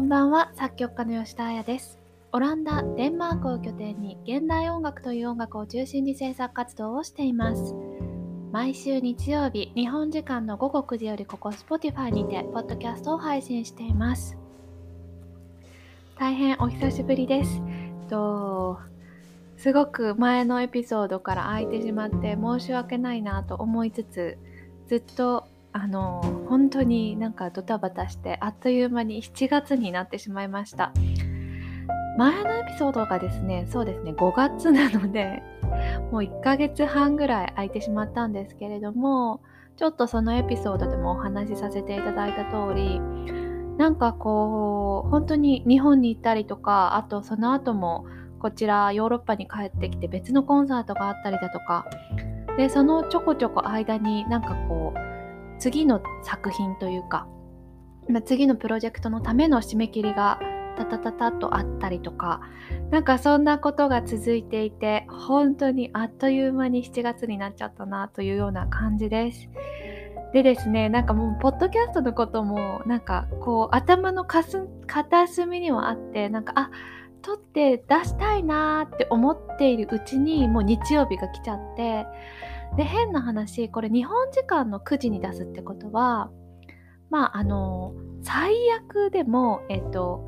こんばんは、作曲家の吉田彩です。オランダ、デンマークを拠点に現代音楽という音楽を中心に制作活動をしています。毎週日曜日、日本時間の午後9時よりここ Spotify にて、ポッドキャストを配信しています。大変お久しぶりです。とすごく前のエピソードから空いてしまって申し訳ないなと思いつつ、ずっとあの本当になんかドタバタしてあっという間に7月になってしまいました。前のエピソードがですねそうですね5月なのでもう1ヶ月半ぐらい空いてしまったんですけれどもちょっとそのエピソードでもお話しさせていただいた通りなんかこう本当に日本に行ったりとかあとその後もこちらヨーロッパに帰ってきて別のコンサートがあったりだとかでそのちょこちょこ間になんかこう次の作品というか、ま次のプロジェクトのための締め切りがタタタタとあったりとかなんかそんなことが続いていて本当にあっという間に7月になっちゃったなというような感じです。でですねなんかもうポッドキャストのこともなんかこう頭の片隅にはあってなんかあ撮って出したいなーって思っているうちにもう日曜日が来ちゃってで変な話これ日本時間の9時に出すってことはまああの最悪でもえっと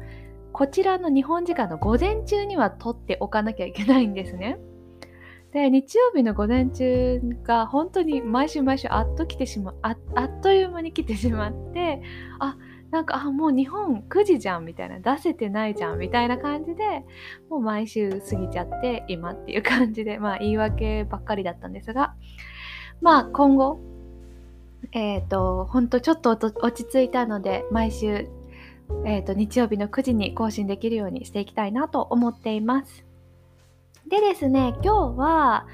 こちらの日本時間の午前中には撮っておかなきゃいけないんですね。で日曜日の午前中が本当に毎週毎週あっと来てしまああっという間に来てしまってあっなんかあもう日本9時じゃんみたいな出せてないじゃんみたいな感じでもう毎週過ぎちゃって今っていう感じで まあ言い訳ばっかりだったんですがまあ今後えっ、ー、と本当ちょっと落ち着いたので毎週えーと日曜日の9時に更新できるようにしていきたいなと思っています。でですね今日は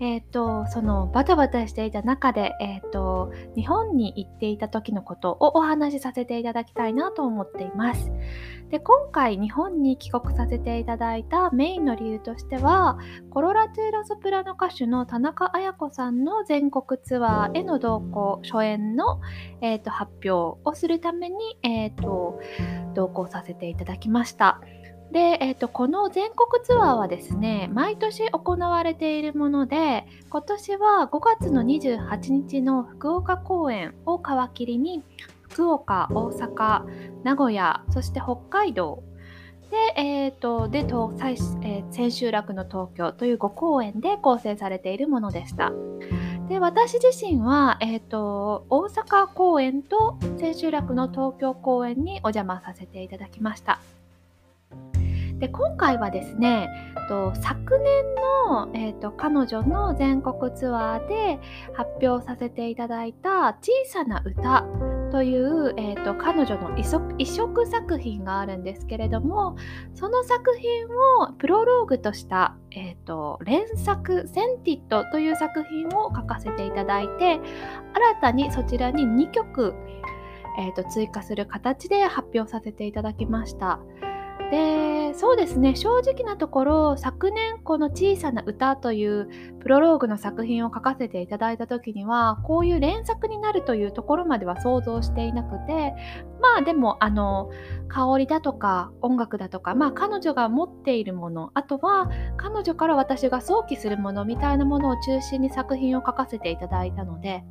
えっ、ー、と、そのバタバタしていた中で、えっ、ー、と、日本に行っていた時のことをお話しさせていただきたいなと思っています。で、今回日本に帰国させていただいたメインの理由としては、コロラトゥーラソプラノ歌手の田中綾子さんの全国ツアーへの同行、初演の、えーと、発表をするために、えーと同行させていただきました。で、えーと、この全国ツアーはですね毎年行われているもので今年は5月の28日の福岡公演を皮切りに福岡大阪名古屋そして北海道で,、えーと、で最、えー、千秋楽の東京という5公演で構成されているものでした。で私自身は、えーと大阪公演と千秋楽の東京公演にお邪魔させていただきました。で今回はですねと昨年の、えーと、彼女の全国ツアーで発表させていただいた「小さな歌」という、えーと、彼女の移植作品があるんですけれどもその作品をプロローグとした、えーと、連作「センティット」という作品を書かせていただいて新たにそちらに2曲、えー、と追加する形で発表させていただきました。でそうですね。正直なところ昨年この「小さな歌」というプロローグの作品を書かせていただいた時にはこういう連作になるというところまでは想像していなくてまあでもあの香りだとか音楽だとかまあ彼女が持っているものあとは彼女から私が想起するものみたいなものを中心に作品を書かせていただいたので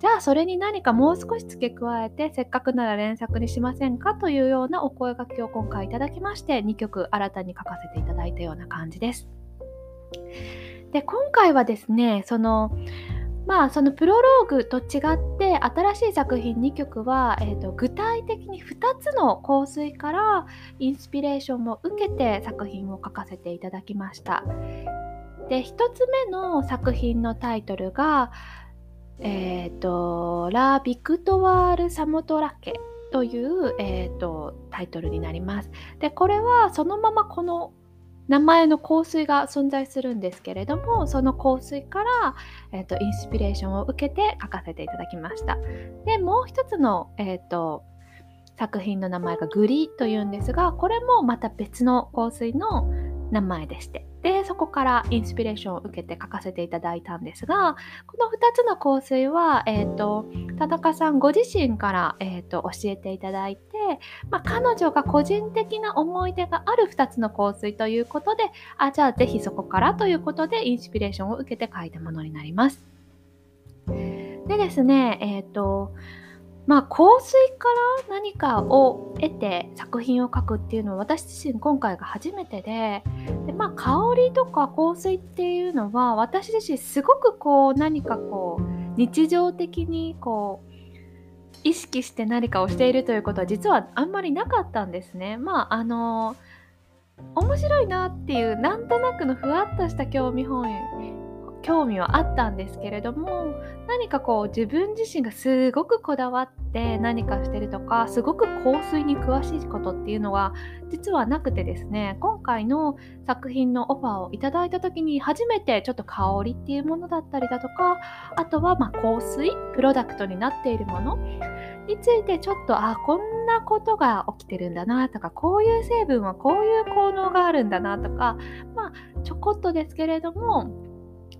じゃあそれに何かもう少し付け加えてせっかくなら連作にしませんかというようなお声がけを今回いただきまして2曲新たに書かせていただいたような感じです。で今回はですねそのまあそのプロローグと違って新しい作品2曲は、えーと、具体的に2つの香水からインスピレーションを受けて作品を書かせていただきました。で1つ目の作品のタイトルがえ、ー、と、ラ・ビクトワール・サモトラケという、えーと、タイトルになります。で、これはそのままこの名前の香水が存在するんですけれども、その香水から、えーと、インスピレーションを受けて書かせていただきました。で、もう一つの、えーと作品の名前がグリというんですが、これもまた別の香水の名前でして。でそこからインスピレーションを受けて書かせていただいたんですがこの2つの香水は、えーと、田中さんご自身から、えーと、教えていただいてまあ、彼女が個人的な思い出がある2つの香水ということであじゃあぜひそこからということでインスピレーションを受けて書いたものになります。でですねえっ、ー、とまあ、香水から何かを得て作品を書くっていうのは私自身今回が初めてでで、まあ、香りとか香水っていうのは私自身すごくこう何かこう日常的にこう意識して何かをしているということは実はあんまりなかったんですね。まああの面白いなっていうなんとなくのふわっとした興味本位興味はあったんですけれども何かこう自分自身がすごくこだわって何かしてるとかすごく香水に詳しいことっていうのは実はなくてですね今回の作品のオファーをいただいた時に初めてちょっと香りっていうものだったりだとかあとはま香水プロダクトになっているものについてちょっとあこんなことが起きてるんだなとかこういう成分はこういう効能があるんだなとかまあちょこっとですけれども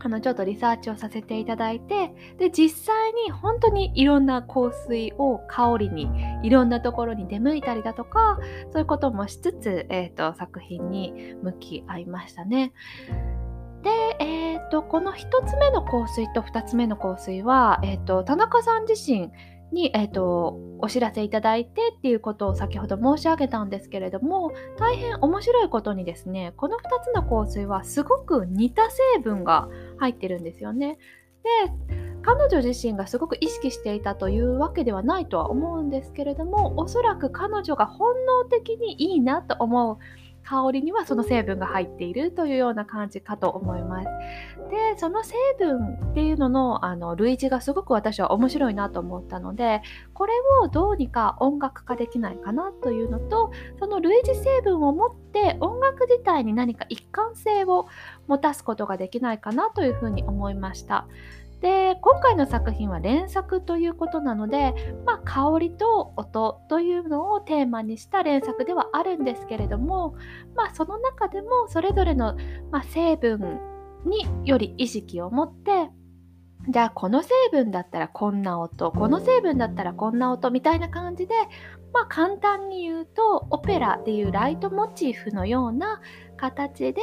あのちょっとリサーチをさせていただいてで実際に本当にいろんな香水を香りにいろんなところに出向いたりだとかそういうこともしつつ、えーと、作品に向き合いましたね。で、えーと、この1つ目の香水と2つ目の香水は、えーと田中さん自身に、えーと、お知らせいただいてっていうことを先ほど申し上げたんですけれども大変面白いことにですねこの2つの香水はすごく似た成分が入ってるんですよね。で彼女自身がすごく意識していたというわけではないとは思うんですけれどもおそらく彼女が本能的にいいなと思う香りにはその成分が入っているというような感じかと思います。でその成分っていうののあの類似がすごく私は面白いなと思ったのでこれをどうにか音楽化できないかなというのとその類似成分を持って音楽自体に何か一貫性を持たすことができないかなというふうに思いました。で今回の作品は連作ということなので、まあ、香りと音というのをテーマにした連作ではあるんですけれども、まあ、その中でもそれぞれの、まあ、成分により意識を持ってじゃあこの成分だったらこんな音この成分だったらこんな音みたいな感じでまあ簡単に言うとオペラっていうライトモチーフのような形で、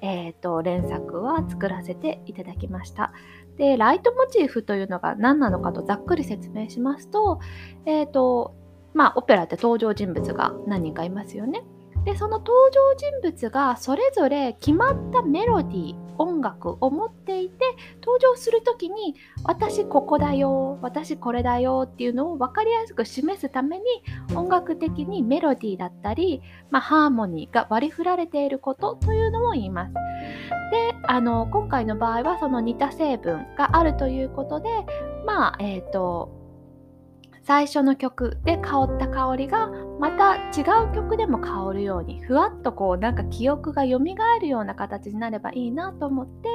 えーと連作は作らせていただきました。でライトモチーフというのが何なのかとざっくり説明しますと,、えーとまあ、オペラって登場人物が何人かいますよね。でその登場人物がそれぞれ決まったメロディー音楽を持っていて登場する時に私ここだよ私これだよっていうのを分かりやすく示すために音楽的にメロディーだったり、まあ、ハーモニーが割り振られていることというのを言います。であの今回の場合はその似た成分があるということでまあえっ、ー、と最初の曲で香った香りがまた違う曲でも香るようにふわっとこうなんか記憶が蘇るような形になればいいなと思って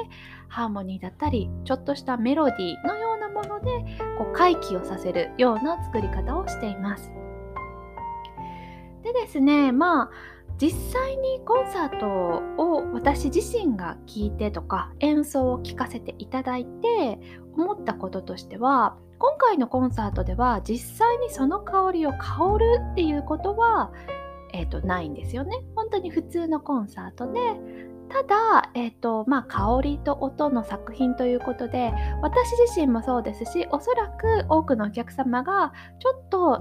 ハーモニーだったりちょっとしたメロディーのようなものでこう回帰をさせるような作り方をしています。でですねまあ実際にコンサートを私自身が聴いてとか演奏を聴かせていただいて思ったこととしては今回のコンサートでは実際にその香りを香るっていうことは、えーと、ないんですよね。本当に普通のコンサートでただ、えーとまあ、香りと音の作品ということで私自身もそうですしおそらく多くのお客様がちょっと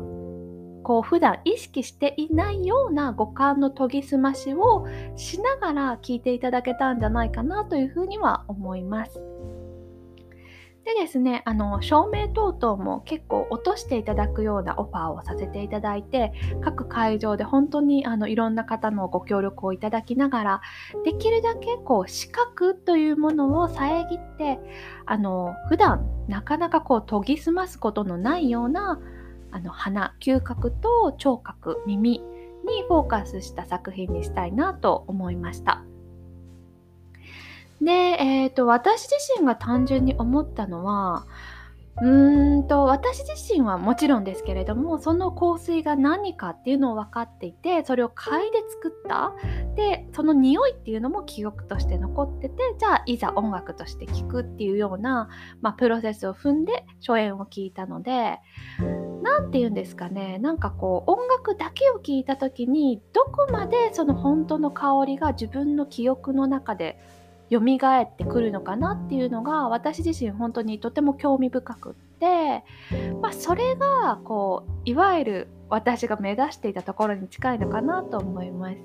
こう普段意識していないような五感の研ぎ澄ましをしながら聞いていただけたんじゃないかなというふうには思います。でですね、あの照明等々も結構落としていただくようなオファーをさせていただいて各会場で本当にあのいろんな方のご協力をいただきながらできるだけこう視覚というものを遮ってあの普段なかなかこう研ぎ澄ますことのないようなあの鼻嗅覚と聴覚耳にフォーカスした作品にしたいなと思いました。で、えーと、私自身が単純に思ったのはうーんと私自身はもちろんですけれどもその香水が何かっていうのを分かっていてそれを嗅いで作った。でその匂いっていうのも記憶として残っててじゃあいざ音楽として聴くっていうような、まあ、プロセスを踏んで初演を聞いたので何て言うんですかねなんかこう音楽だけを聴いた時にどこまでその本当の香りが自分の記憶の中で蘇ってくるのかなっていうのが私自身本当にとても興味深くって、まあ、それがこういわゆる私が目指していたところに近いのかなと思います。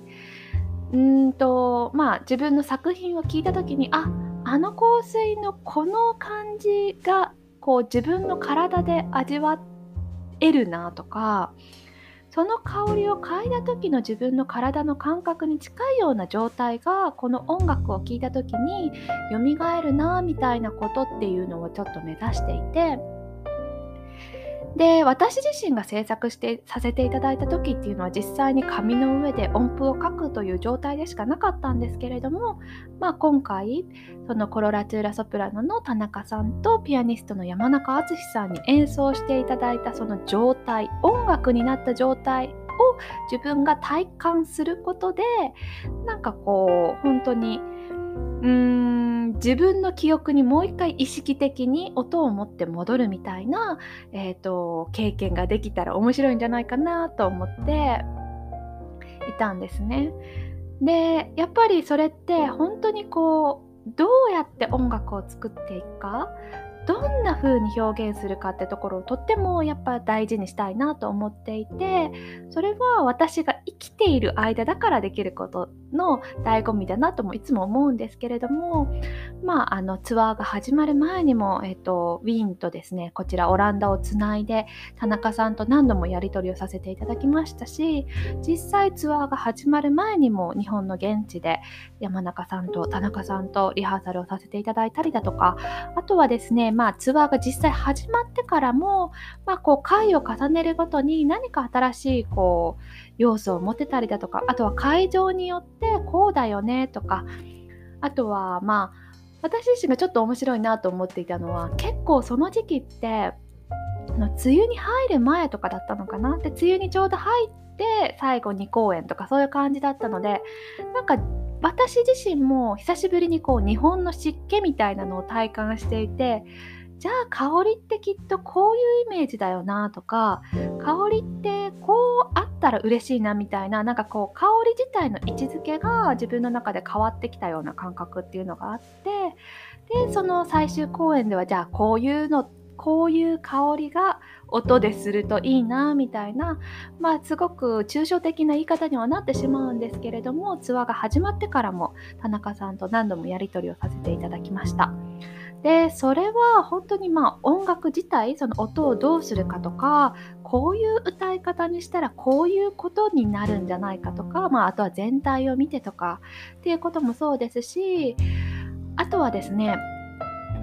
うんとまあ自分の作品を聞いた時にああの香水のこの感じがこう自分の体で味わえるなとかその香りを嗅いだ時の自分の体の感覚に近いような状態がこの音楽を聴いた時に蘇るなみたいなことっていうのをちょっと目指していてで私自身が制作してさせていただいた時っていうのは実際に紙の上で音符を書くという状態でしかなかったんですけれども、まあ、今回そのコロラトゥーラソプラノの田中さんとピアニストの山中敦さんに演奏していただいたその状態音楽になった状態を自分が体感することでなんかこう本当にうーん自分の記憶にもう一回意識的に音を持って戻るみたいな、えーと、経験ができたら面白いんじゃないかなと思っていたんですね。でやっぱりそれって本当にこうどうやって音楽を作っていくかどんな風に表現するかってところをとってもやっぱ大事にしたいなと思っていてそれは私が生きている間だからできることの醍醐味だなともいつも思うんですけれどもまああのツアーが始まる前にも、えっと、ウィーンとですねこちらオランダをつないで田中さんと何度もやり取りをさせていただきましたし実際ツアーが始まる前にも日本の現地で山中さんと田中さんとリハーサルをさせていただいたりだとかあとはですねまあ、ツアーが実際始まってからも、まあ、こう回を重ねるごとに何か新しいこう要素を持ってたりだとかあとは会場によってこうだよねとかあとはまあ私自身がちょっと面白いなと思っていたのは結構その時期って梅雨に入る前とかだったのかな？で梅雨にちょうど入って最後2公演とかそういう感じだったのでなんか私自身も久しぶりにこう日本の湿気みたいなのを体感していてじゃあ香りってきっとこういうイメージだよなとか香りってこうあったら嬉しいなみたいななんかこう香り自体の位置づけが自分の中で変わってきたような感覚っていうのがあってでその最終公演ではじゃあこういうのこういう香りが音でするといいなみたいなまあすごく抽象的な言い方にはなってしまうんですけれどもツアーが始まってからも田中さんと何度もやり取りをさせていただきました。でそれは本当にまあ音楽自体その音をどうするかとかこういう歌い方にしたらこういうことになるんじゃないかとか、まあ、あとは全体を見てとかっていうこともそうですしあとはですね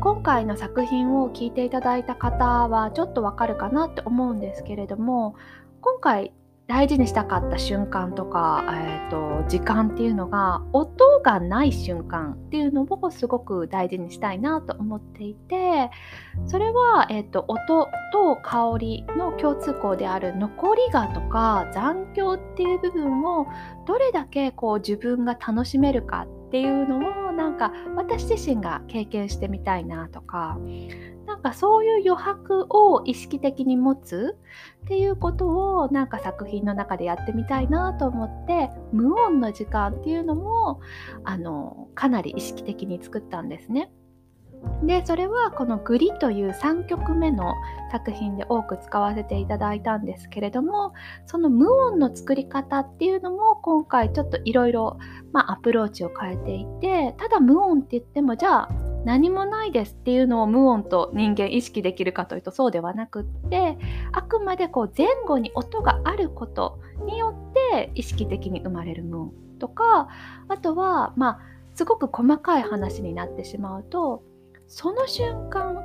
今回の作品を聴いていただいた方はちょっとわかるかなって思うんですけれども今回大事にしたかった瞬間とか、えーと、時間っていうのが音がない瞬間っていうのをすごく大事にしたいなと思っていてそれは、えーと、音と香りの共通項である残りがとか残響っていう部分をどれだけこう自分が楽しめるかっていうのをなんか私自身が経験してみたいなとかなんかそういう余白を意識的に持つっていうことをなんか作品の中でやってみたいなと思って無音の時間っていうのもあのかなり意識的に作ったんですね。でそれはこの「グリ」という3曲目の作品で多く使わせていただいたんですけれどもその無音の作り方っていうのも今回ちょっといろいろアプローチを変えていてただ無音って言ってもじゃあ何もないですっていうのを無音と人間意識できるかというとそうではなくってあくまでこう前後に音があることによって意識的に生まれる無音とかあとはまあすごく細かい話になってしまうとその瞬間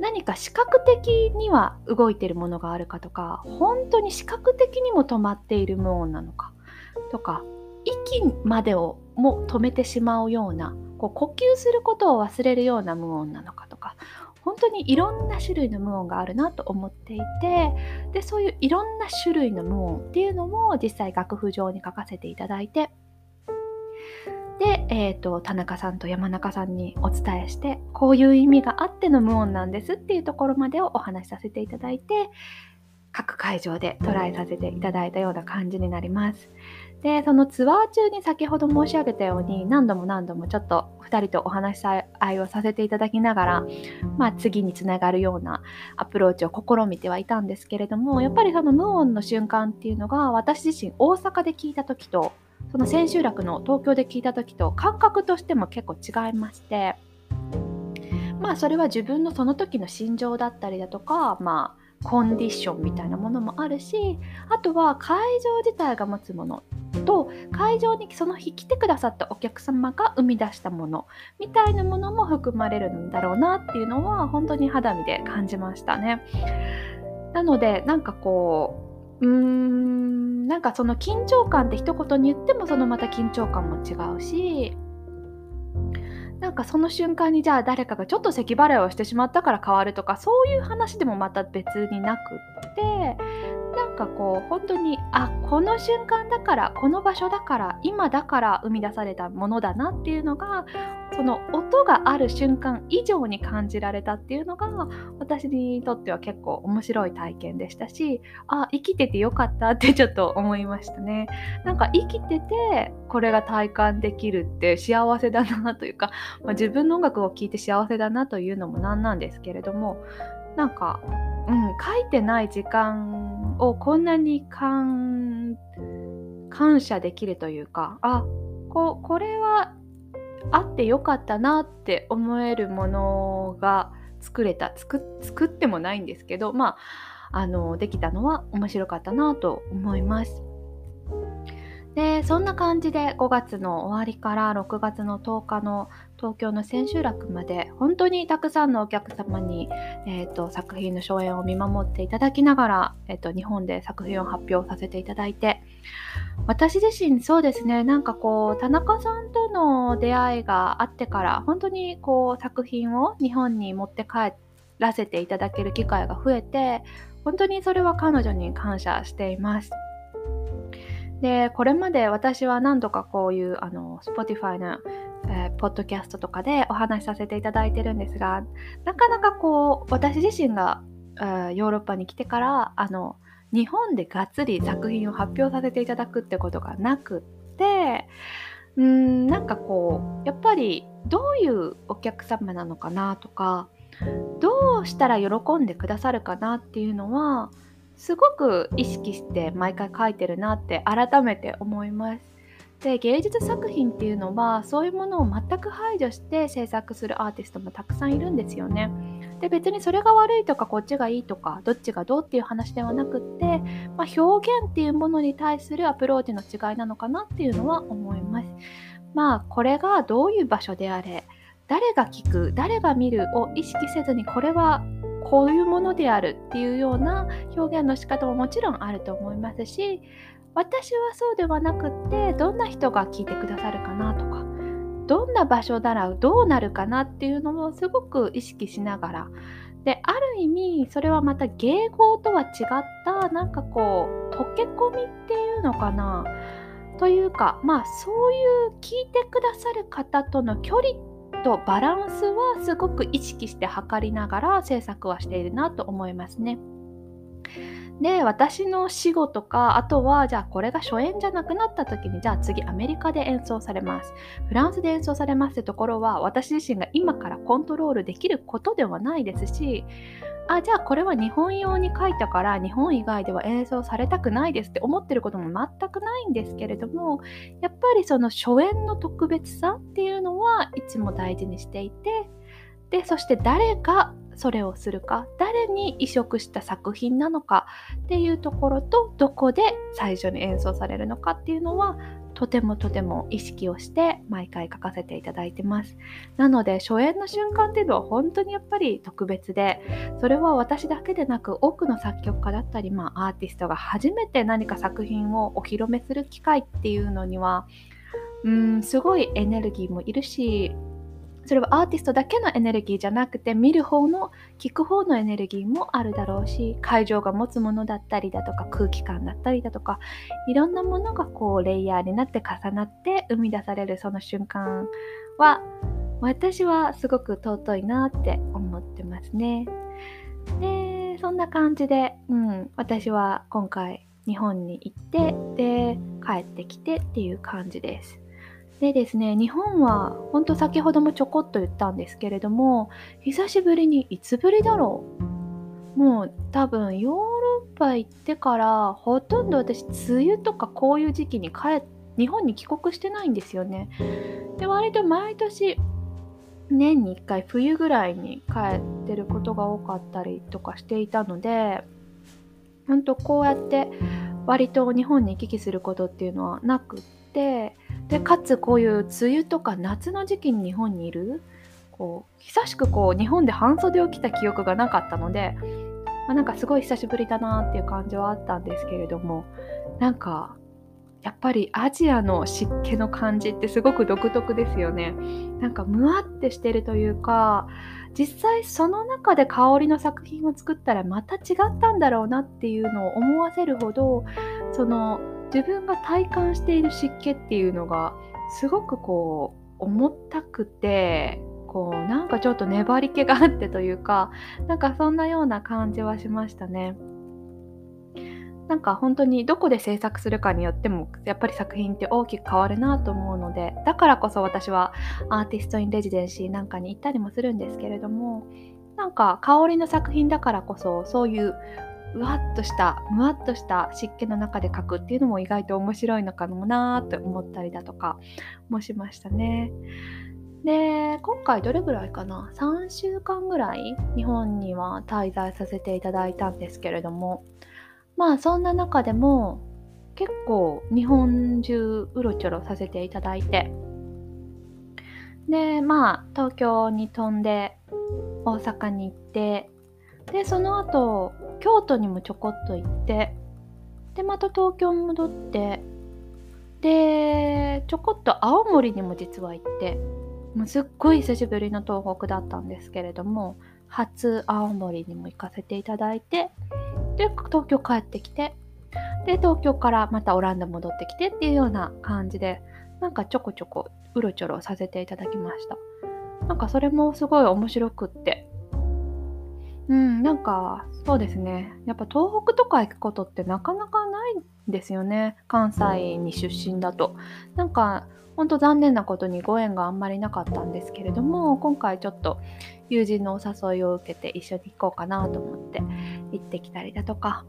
何か視覚的には動いているものがあるかとか本当に視覚的にも止まっている無音なのかとか息までをも止めてしまうようなこう呼吸することを忘れるような無音なのかとか本当にいろんな種類の無音があるなと思っていてでそういういろんな種類の無音っていうのも実際楽譜上に書かせていただいてで、えーと、田中さんと山中さんにお伝えしてこういう意味があっての無音なんですっていうところまでをお話しさせていただいて各会場でトライさせていただいたような感じになります。でそのツアー中に先ほど申し上げたように何度も何度もちょっと2人とお話し合いをさせていただきながら、まあ、次につながるようなアプローチを試みてはいたんですけれどもやっぱりその無音の瞬間っていうのが私自身大阪で聞いた時とその千秋楽の東京で聞いた時と感覚としても結構違いましてまあそれは自分のその時の心情だったりだとかまあコンディションみたいなものもあるしあとは会場自体が持つものと会場にその日来てくださったお客様が生み出したものみたいなものも含まれるんだろうなっていうのは本当に肌身で感じましたね。なのでなんかこううーんなんかその緊張感って一言に言ってもそのまた緊張感も違うしなんかその瞬間にじゃあ誰かがちょっと咳払いをしてしまったから変わるとかそういう話でもまた別になくってなんかこう本当にあこの瞬間だからこの場所だから今だから生み出されたものだなっていうのがその音がある瞬間以上に感じられたっていうのが私にとっては結構面白い体験でしたしあ生きててよかったってちょっと思いましたね。なんか生きててこれが体感できるって幸せだなというか、まあ、自分の音楽を聴いて幸せだなというのもなんなんですけれどもなんか、うん、書いてない時間をこんなに感謝できるというかあここれはあってよかったなって思えるものが作れた作ってもないんですけどまああのできたのは面白かったなと思います。でそんな感じで5月の終わりから6月の10日の東京の千秋楽まで本当にたくさんのお客様に、えーと、作品の初演を見守っていただきながら、えーと、日本で作品を発表させていただいて私自身そうですねなんかこう田中さんとの出会いがあってから本当にこう作品を日本に持って帰らせていただける機会が増えて本当にそれは彼女に感謝しています。でこれまで私は何度かこういうあの Spotify のえー、ポッドキャストとかでお話しさせていただいてるんですがなかなかこう私自身が、えー、ヨーロッパに来てからあの日本でがっつり作品を発表させていただくってことがなくってうんなんかこうやっぱりどういうお客様なのかなとかどうしたら喜んでくださるかなっていうのはすごく意識して毎回書いてるなって改めて思います。で芸術作品っていうのはそういうものを全く排除して制作するアーティストもたくさんいるんですよね。で別にそれが悪いとかこっちがいいとかどっちがどうっていう話ではなくって、まあ、表現っていうものに対するアプローチの違いなのかなっていうのは思います。まあこれがどういう場所であれ誰が聞く誰が見るを意識せずにこれはこういうものであるっていうような表現の仕方ももちろんあると思いますし私はそうではなくってどんな人が聞いてくださるかなとどんな場所ならどうなるかなっていうのをすごく意識しながらである意味それはまた迎合とは違ったなんかこう溶け込みっていうのかなというかまあそういう聞いてくださる方との距離とバランスはすごく意識して測りながら制作はしているなと思いますね。で私の死後とかあとはじゃあこれが初演じゃなくなった時にじゃあ次アメリカで演奏されます。フランスで演奏されますってところは私自身が今からコントロールできることではないですしあじゃあこれは日本用に書いたから日本以外では演奏されたくないですって思ってることも全くないんですけれどもやっぱりその初演の特別さっていうのはいつも大事にしていてでそして誰がそれをするか誰に移植した作品なのかっていうところとどこで最初に演奏されるのかっていうのはとてもとても意識をして毎回書かせていただいてます。なので初演の瞬間っていうのは本当にやっぱり特別でそれは私だけでなく多くの作曲家だったり、まあ、アーティストが初めて何か作品をお披露目する機会っていうのにはうんすごいエネルギーもいるしそれはアーティストだけのエネルギーじゃなくて見る方の聞く方のエネルギーもあるだろうし会場が持つものだったりだとか空気感だったりだとかいろんなものがこうレイヤーになって重なって生み出されるその瞬間は私はすごく尊いなって思ってますね。でそんな感じで、うん、私は今回日本に行ってで帰ってきてっていう感じです。でですね日本は本当先ほどもちょこっと言ったんですけれども久しぶりにいつぶりだろう？もう多分ヨーロッパ行ってからほとんど私梅雨とかこういう時期に帰日本に帰国してないんですよね。で割と毎年年に1回冬ぐらいに帰ってることが多かったりとかしていたので本当こうやって割と日本に行き来することっていうのはなくってでかつこういう梅雨とか夏の時期に日本にいるこう久しくこう日本で半袖を着た記憶がなかったので、まあ、なんかすごい久しぶりだなっていう感じはあったんですけれどもなんかやっぱりアジアの湿気の感じってすごく独特ですよね。なんかムワってしてるというか実際その中で香りの作品を作ったらまた違ったんだろうなっていうのを思わせるほどその自分が体感している湿気っていうのがすごくこう重たくてこうなんかちょっと粘り気があってというかなんかそんなような感じはしましたね。なんか本当にどこで制作するかによってもやっぱり作品って大きく変わるなと思うのでだからこそ私はアーティスト・イン・レジデンシーなんかに行ったりもするんですけれどもなんか香りの作品だからこそそういううわっとしたむわっとした湿気の中で描くっていうのも意外と面白いのかもなーって思ったりだとかもしましたね。で今回どれぐらいかな？3週間ぐらい日本には滞在させていただいたんですけれどもまあそんな中でも結構日本中うろちょろさせていただいてでまあ東京に飛んで大阪に行ってでその後京都にもちょこっと行ってでまた東京に戻ってでちょこっと青森にも実は行ってもうすっごい久しぶりの東北だったんですけれども初青森にも行かせていただいてで東京帰ってきてで東京からまたオランダ戻ってきてっていうような感じでなんかちょこちょこうろちょろさせていただきました。なんかそれもすごい面白くってうんなんかそうですね。やっぱ東北とか行くことってなかなかないんですよね。関西に出身だと。なんか本当残念なことにご縁があんまりなかったんですけれども今回ちょっと友人のお誘いを受けて一緒に行こうかなと思って行ってきたりだとか。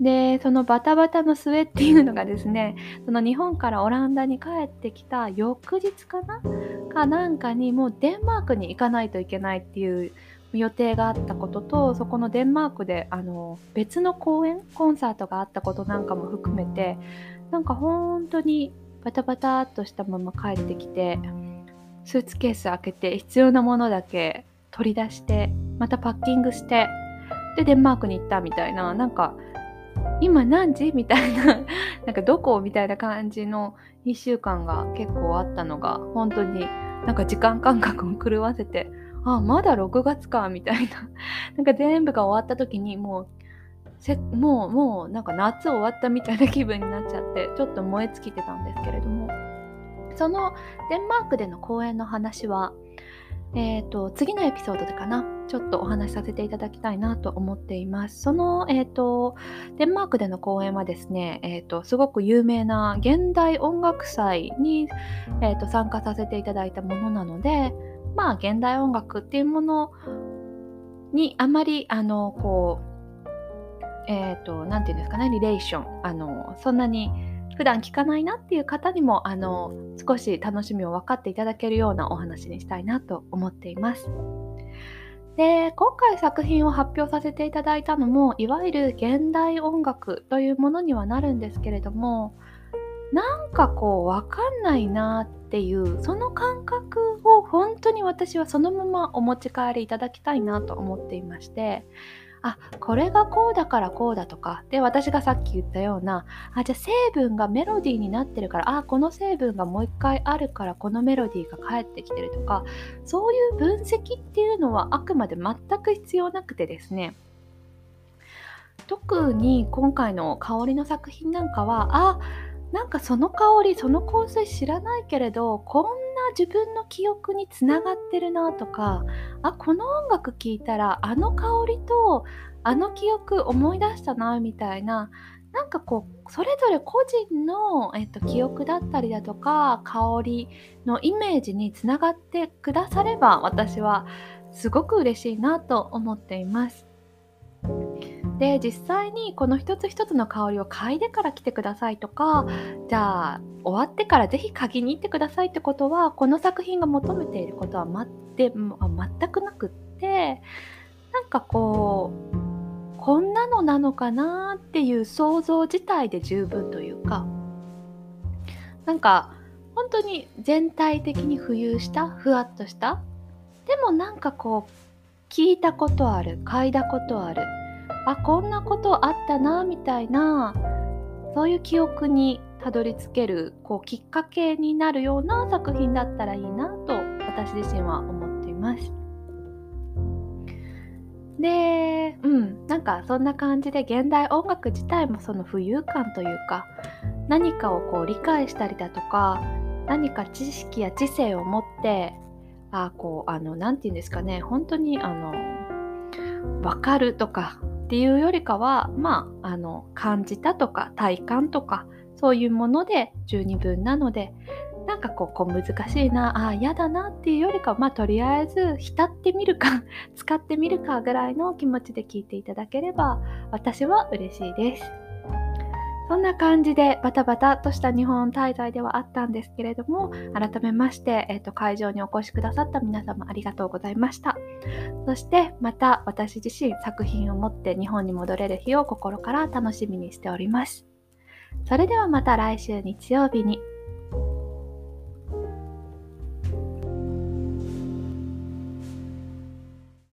でそのバタバタの末っていうのがですねその日本からオランダに帰ってきた翌日かな？かなんかにもうデンマークに行かないといけないっていう予定があったこととそこのデンマークであの別の公演コンサートがあったことなんかも含めてなんか本当にバタバタっとしたまま帰ってきてスーツケース開けて必要なものだけ取り出してまたパッキングしてでデンマークに行ったみたいななんか今何時？みたいな なんかどこ？みたいな感じの1週間が結構あったのが本当になんか時間感覚を狂わせてあまだ6月かみたいな。なんか全部が終わった時にもうせもうもうなんか夏終わったみたいな気分になっちゃってちょっと燃え尽きてたんですけれども。そのデンマークでの公演の話はえーと、次のエピソードでかな。ちょっとお話しさせていただきたいなと思っています。その、えーと、デンマークでの公演はですね、えーと、すごく有名な現代音楽祭に、えー、と参加させていただいたものなのでまあ現代音楽っていうものにあまりあのこうえっ、ー、と何て言うんですかねリレーションあのそんなに普段聞かないなっていう方にもあの少し楽しみを分かっていただけるようなお話にしたいなと思っています。で今回作品を発表させていただいたのもいわゆる現代音楽というものにはなるんですけれどもなんかこう分かんないなってていうその感覚を本当に私はそのままお持ち帰りいただきたいなと思っていましてあこれがこうだからこうだとか。で私がさっき言ったようなあじゃあ成分がメロディーになってるからあこの成分がもう一回あるからこのメロディーが返ってきてるとかそういう分析っていうのはあくまで全く必要なくてですね。特に今回の香りの作品なんかはあなんかその香りその香水知らないけれどこんな自分の記憶につながってるなとかあこの音楽聴いたらあの香りとあの記憶思い出したなみたいななんかこうそれぞれ個人の、えっと、記憶だったりだとか香りのイメージにつながってくだされば私はすごく嬉しいなと思っています。で実際にこの一つ一つの香りを嗅いでから来てくださいとかじゃあ終わってから是非嗅ぎに行ってくださいってことはこの作品が求めていることは待って全くなくってなんかこうこんなのなのかなっていう想像自体で十分というかなんか本当に全体的に浮遊したふわっとしたでもなんかこう聞いたことある嗅いだことあるあこんなことあったなみたいなそういう記憶にたどり着けるこうきっかけになるような作品だったらいいなと私自身は思っています。でうんなんかそんな感じで現代音楽自体もその浮遊感というか何かをこう理解したりだとか何か知識や知性を持ってあこうあの何て言うんですかね本当にあの分かるとかっていうよりかはまああの感じたとか体感とかそういうもので十二分なのでなんかこうこう難しいなあ嫌だなっていうよりかはまあとりあえず浸ってみるか 使ってみるかぐらいの気持ちで聞いていただければ私は嬉しいです。そんな感じでバタバタとした日本滞在ではあったんですけれども改めまして、えーと、会場にお越しくださった皆様ありがとうございました。そしてまた私自身作品を持って日本に戻れる日を心から楽しみにしております。それではまた来週日曜日に。